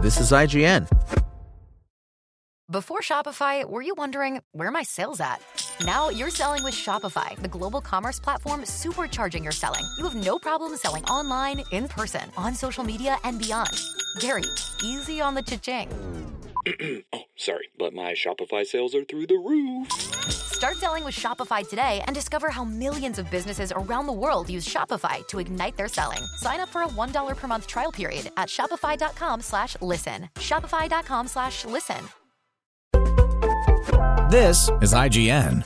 This is IGN. Before Shopify, were you wondering where my sales at? Now you're selling with Shopify, the global commerce platform supercharging your selling. You have no problem selling online, in person, on social media, and beyond. Gary, easy on the cha-ching. oh, sorry, but my Shopify sales are through the roof. Start selling with Shopify today and discover how millions of businesses around the world use Shopify to ignite their selling. Sign up for a $1 per month trial period at shopify.com slash listen. Shopify.com slash listen. This is IGN.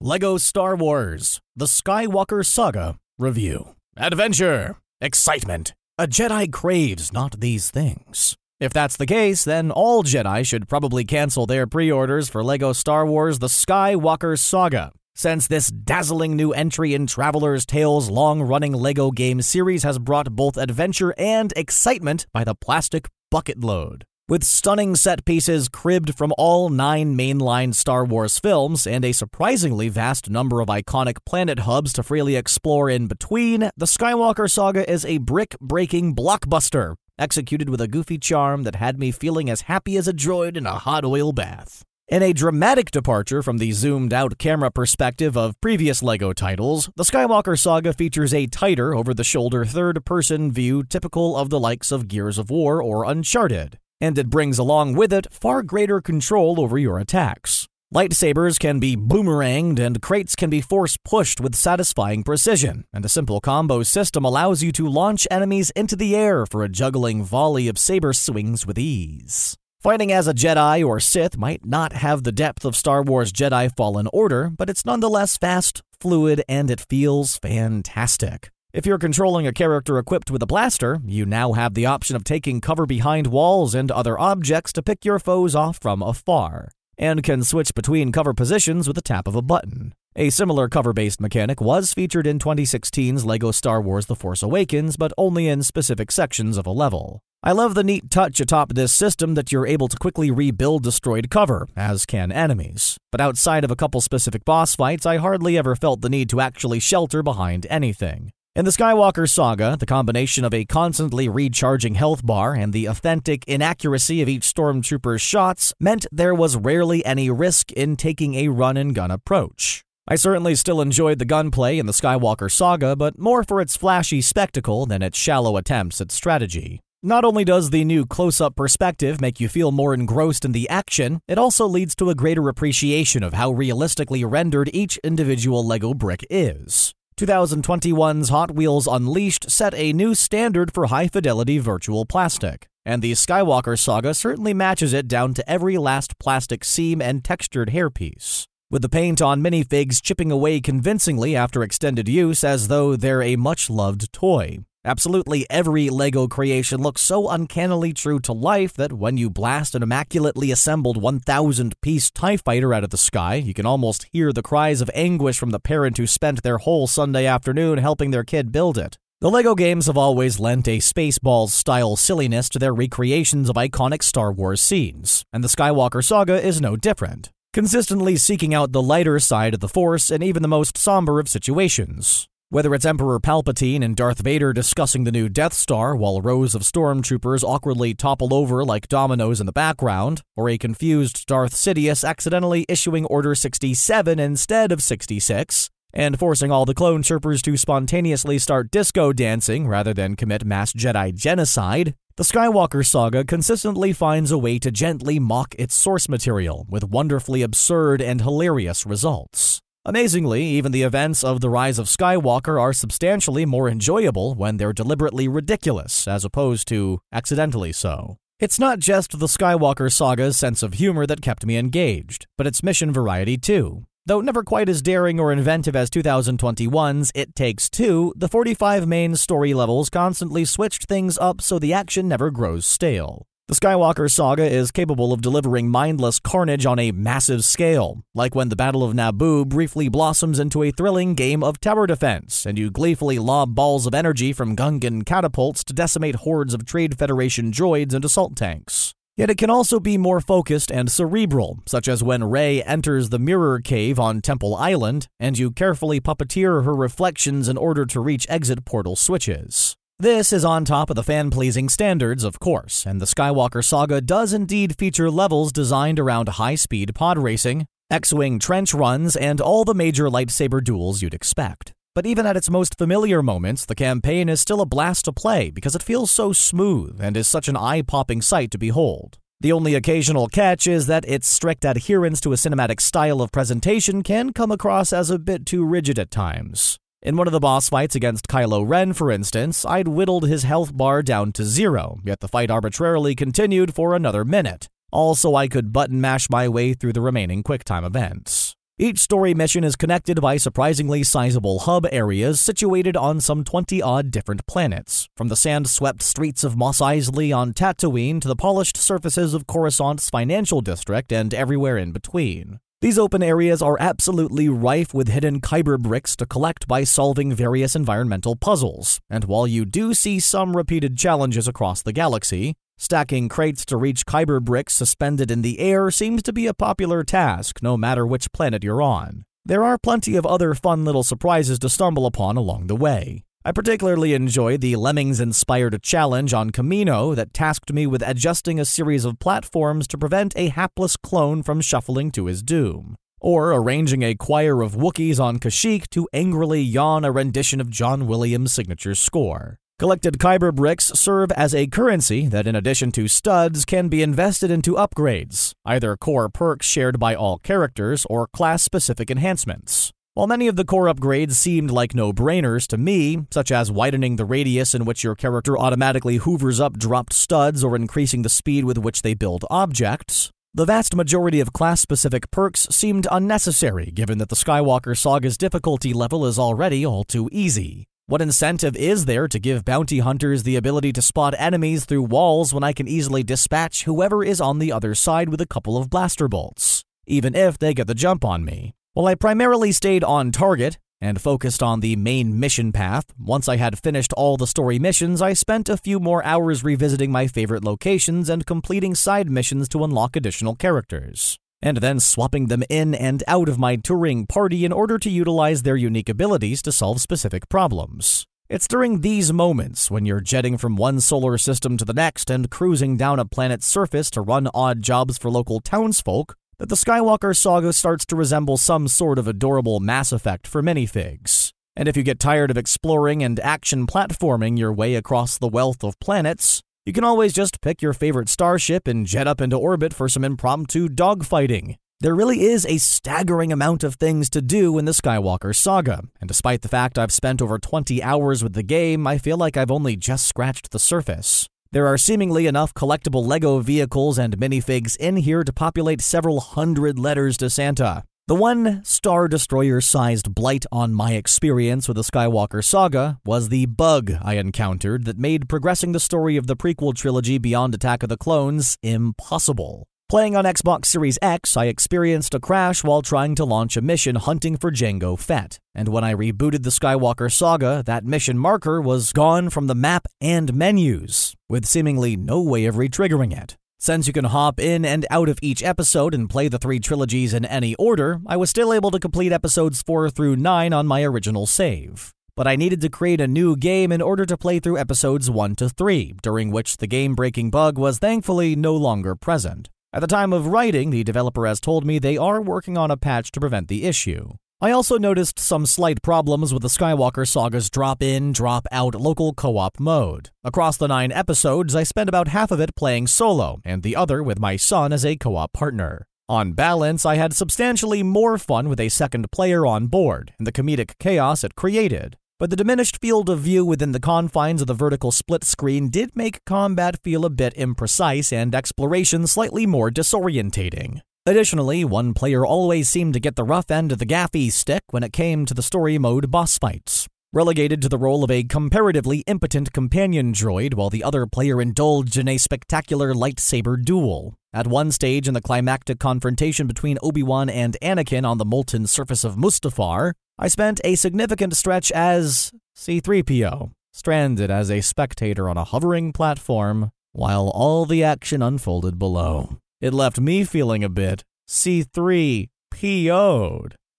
Lego Star Wars The Skywalker Saga Review. Adventure, excitement. A Jedi craves not these things. If that's the case, then all Jedi should probably cancel their pre orders for LEGO Star Wars The Skywalker Saga, since this dazzling new entry in Traveler's Tales' long running LEGO game series has brought both adventure and excitement by the plastic bucket load. With stunning set pieces cribbed from all nine mainline Star Wars films and a surprisingly vast number of iconic planet hubs to freely explore in between, the Skywalker Saga is a brick breaking blockbuster, executed with a goofy charm that had me feeling as happy as a droid in a hot oil bath. In a dramatic departure from the zoomed out camera perspective of previous LEGO titles, the Skywalker Saga features a tighter, over the shoulder third person view typical of the likes of Gears of War or Uncharted and it brings along with it far greater control over your attacks. Lightsabers can be boomeranged and crates can be force pushed with satisfying precision, and a simple combo system allows you to launch enemies into the air for a juggling volley of saber swings with ease. Fighting as a Jedi or Sith might not have the depth of Star Wars Jedi Fallen Order, but it's nonetheless fast, fluid, and it feels fantastic. If you're controlling a character equipped with a blaster, you now have the option of taking cover behind walls and other objects to pick your foes off from afar, and can switch between cover positions with a tap of a button. A similar cover based mechanic was featured in 2016's LEGO Star Wars The Force Awakens, but only in specific sections of a level. I love the neat touch atop this system that you're able to quickly rebuild destroyed cover, as can enemies. But outside of a couple specific boss fights, I hardly ever felt the need to actually shelter behind anything. In the Skywalker saga, the combination of a constantly recharging health bar and the authentic inaccuracy of each stormtrooper's shots meant there was rarely any risk in taking a run and gun approach. I certainly still enjoyed the gunplay in the Skywalker saga, but more for its flashy spectacle than its shallow attempts at strategy. Not only does the new close up perspective make you feel more engrossed in the action, it also leads to a greater appreciation of how realistically rendered each individual LEGO brick is. 2021's Hot Wheels Unleashed set a new standard for high fidelity virtual plastic, and the Skywalker saga certainly matches it down to every last plastic seam and textured hairpiece. With the paint on minifigs chipping away convincingly after extended use as though they're a much loved toy. Absolutely every LEGO creation looks so uncannily true to life that when you blast an immaculately assembled 1,000 piece TIE fighter out of the sky, you can almost hear the cries of anguish from the parent who spent their whole Sunday afternoon helping their kid build it. The LEGO games have always lent a Spaceballs style silliness to their recreations of iconic Star Wars scenes, and the Skywalker saga is no different consistently seeking out the lighter side of the Force in even the most somber of situations. Whether it's Emperor Palpatine and Darth Vader discussing the new Death Star while rows of stormtroopers awkwardly topple over like dominoes in the background, or a confused Darth Sidious accidentally issuing Order 67 instead of 66, and forcing all the clone troopers to spontaneously start disco dancing rather than commit mass Jedi genocide, the Skywalker saga consistently finds a way to gently mock its source material with wonderfully absurd and hilarious results. Amazingly, even the events of The Rise of Skywalker are substantially more enjoyable when they're deliberately ridiculous, as opposed to accidentally so. It's not just the Skywalker saga's sense of humor that kept me engaged, but its mission variety too. Though never quite as daring or inventive as 2021's It Takes Two, the 45 main story levels constantly switched things up so the action never grows stale. The Skywalker saga is capable of delivering mindless carnage on a massive scale, like when the Battle of Naboo briefly blossoms into a thrilling game of tower defense, and you gleefully lob balls of energy from Gungan catapults to decimate hordes of Trade Federation droids and assault tanks. Yet it can also be more focused and cerebral, such as when Rey enters the Mirror Cave on Temple Island, and you carefully puppeteer her reflections in order to reach exit portal switches. This is on top of the fan pleasing standards, of course, and the Skywalker saga does indeed feature levels designed around high speed pod racing, X Wing trench runs, and all the major lightsaber duels you'd expect. But even at its most familiar moments, the campaign is still a blast to play because it feels so smooth and is such an eye popping sight to behold. The only occasional catch is that its strict adherence to a cinematic style of presentation can come across as a bit too rigid at times. In one of the boss fights against Kylo Ren, for instance, I'd whittled his health bar down to zero, yet the fight arbitrarily continued for another minute. Also, I could button mash my way through the remaining QuickTime events. Each story mission is connected by surprisingly sizable hub areas situated on some 20 odd different planets, from the sand swept streets of Mos Eisley on Tatooine to the polished surfaces of Coruscant's financial district and everywhere in between. These open areas are absolutely rife with hidden Kyber bricks to collect by solving various environmental puzzles, and while you do see some repeated challenges across the galaxy, stacking crates to reach Kyber bricks suspended in the air seems to be a popular task no matter which planet you're on. There are plenty of other fun little surprises to stumble upon along the way. I particularly enjoyed the Lemmings inspired challenge on Kamino that tasked me with adjusting a series of platforms to prevent a hapless clone from shuffling to his doom, or arranging a choir of Wookiees on Kashyyyk to angrily yawn a rendition of John Williams' signature score. Collected Kyber bricks serve as a currency that, in addition to studs, can be invested into upgrades, either core perks shared by all characters or class specific enhancements. While many of the core upgrades seemed like no brainers to me, such as widening the radius in which your character automatically hoovers up dropped studs or increasing the speed with which they build objects, the vast majority of class specific perks seemed unnecessary given that the Skywalker Saga's difficulty level is already all too easy. What incentive is there to give bounty hunters the ability to spot enemies through walls when I can easily dispatch whoever is on the other side with a couple of blaster bolts, even if they get the jump on me? While I primarily stayed on target and focused on the main mission path, once I had finished all the story missions, I spent a few more hours revisiting my favorite locations and completing side missions to unlock additional characters, and then swapping them in and out of my touring party in order to utilize their unique abilities to solve specific problems. It's during these moments, when you're jetting from one solar system to the next and cruising down a planet's surface to run odd jobs for local townsfolk, that the Skywalker saga starts to resemble some sort of adorable Mass Effect for minifigs. And if you get tired of exploring and action platforming your way across the wealth of planets, you can always just pick your favorite starship and jet up into orbit for some impromptu dogfighting. There really is a staggering amount of things to do in the Skywalker saga, and despite the fact I've spent over 20 hours with the game, I feel like I've only just scratched the surface. There are seemingly enough collectible LEGO vehicles and minifigs in here to populate several hundred letters to Santa. The one Star Destroyer sized blight on my experience with the Skywalker saga was the bug I encountered that made progressing the story of the prequel trilogy beyond Attack of the Clones impossible. Playing on Xbox Series X, I experienced a crash while trying to launch a mission hunting for Jango Fett. And when I rebooted the Skywalker saga, that mission marker was gone from the map and menus, with seemingly no way of retriggering it. Since you can hop in and out of each episode and play the three trilogies in any order, I was still able to complete episodes 4 through 9 on my original save. But I needed to create a new game in order to play through episodes 1 to 3, during which the game breaking bug was thankfully no longer present. At the time of writing, the developer has told me they are working on a patch to prevent the issue. I also noticed some slight problems with the Skywalker Saga's drop in, drop out local co op mode. Across the nine episodes, I spent about half of it playing solo, and the other with my son as a co op partner. On balance, I had substantially more fun with a second player on board and the comedic chaos it created but the diminished field of view within the confines of the vertical split screen did make combat feel a bit imprecise and exploration slightly more disorientating. Additionally, one player always seemed to get the rough end of the Gaffi stick when it came to the story mode boss fights. Relegated to the role of a comparatively impotent companion droid while the other player indulged in a spectacular lightsaber duel. At one stage in the climactic confrontation between Obi-Wan and Anakin on the molten surface of Mustafar, I spent a significant stretch as C3PO, stranded as a spectator on a hovering platform while all the action unfolded below. It left me feeling a bit C3PO'd.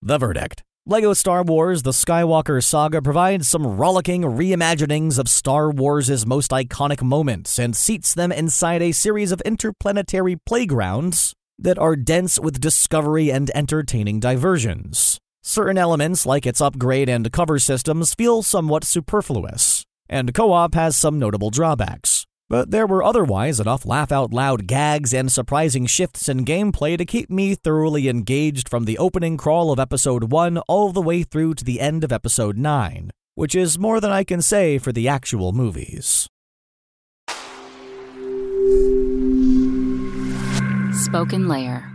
The verdict LEGO Star Wars The Skywalker Saga provides some rollicking reimaginings of Star Wars' most iconic moments and seats them inside a series of interplanetary playgrounds that are dense with discovery and entertaining diversions. Certain elements, like its upgrade and cover systems, feel somewhat superfluous, and co op has some notable drawbacks. But there were otherwise enough laugh out loud gags and surprising shifts in gameplay to keep me thoroughly engaged from the opening crawl of Episode 1 all the way through to the end of Episode 9, which is more than I can say for the actual movies. Spoken Layer.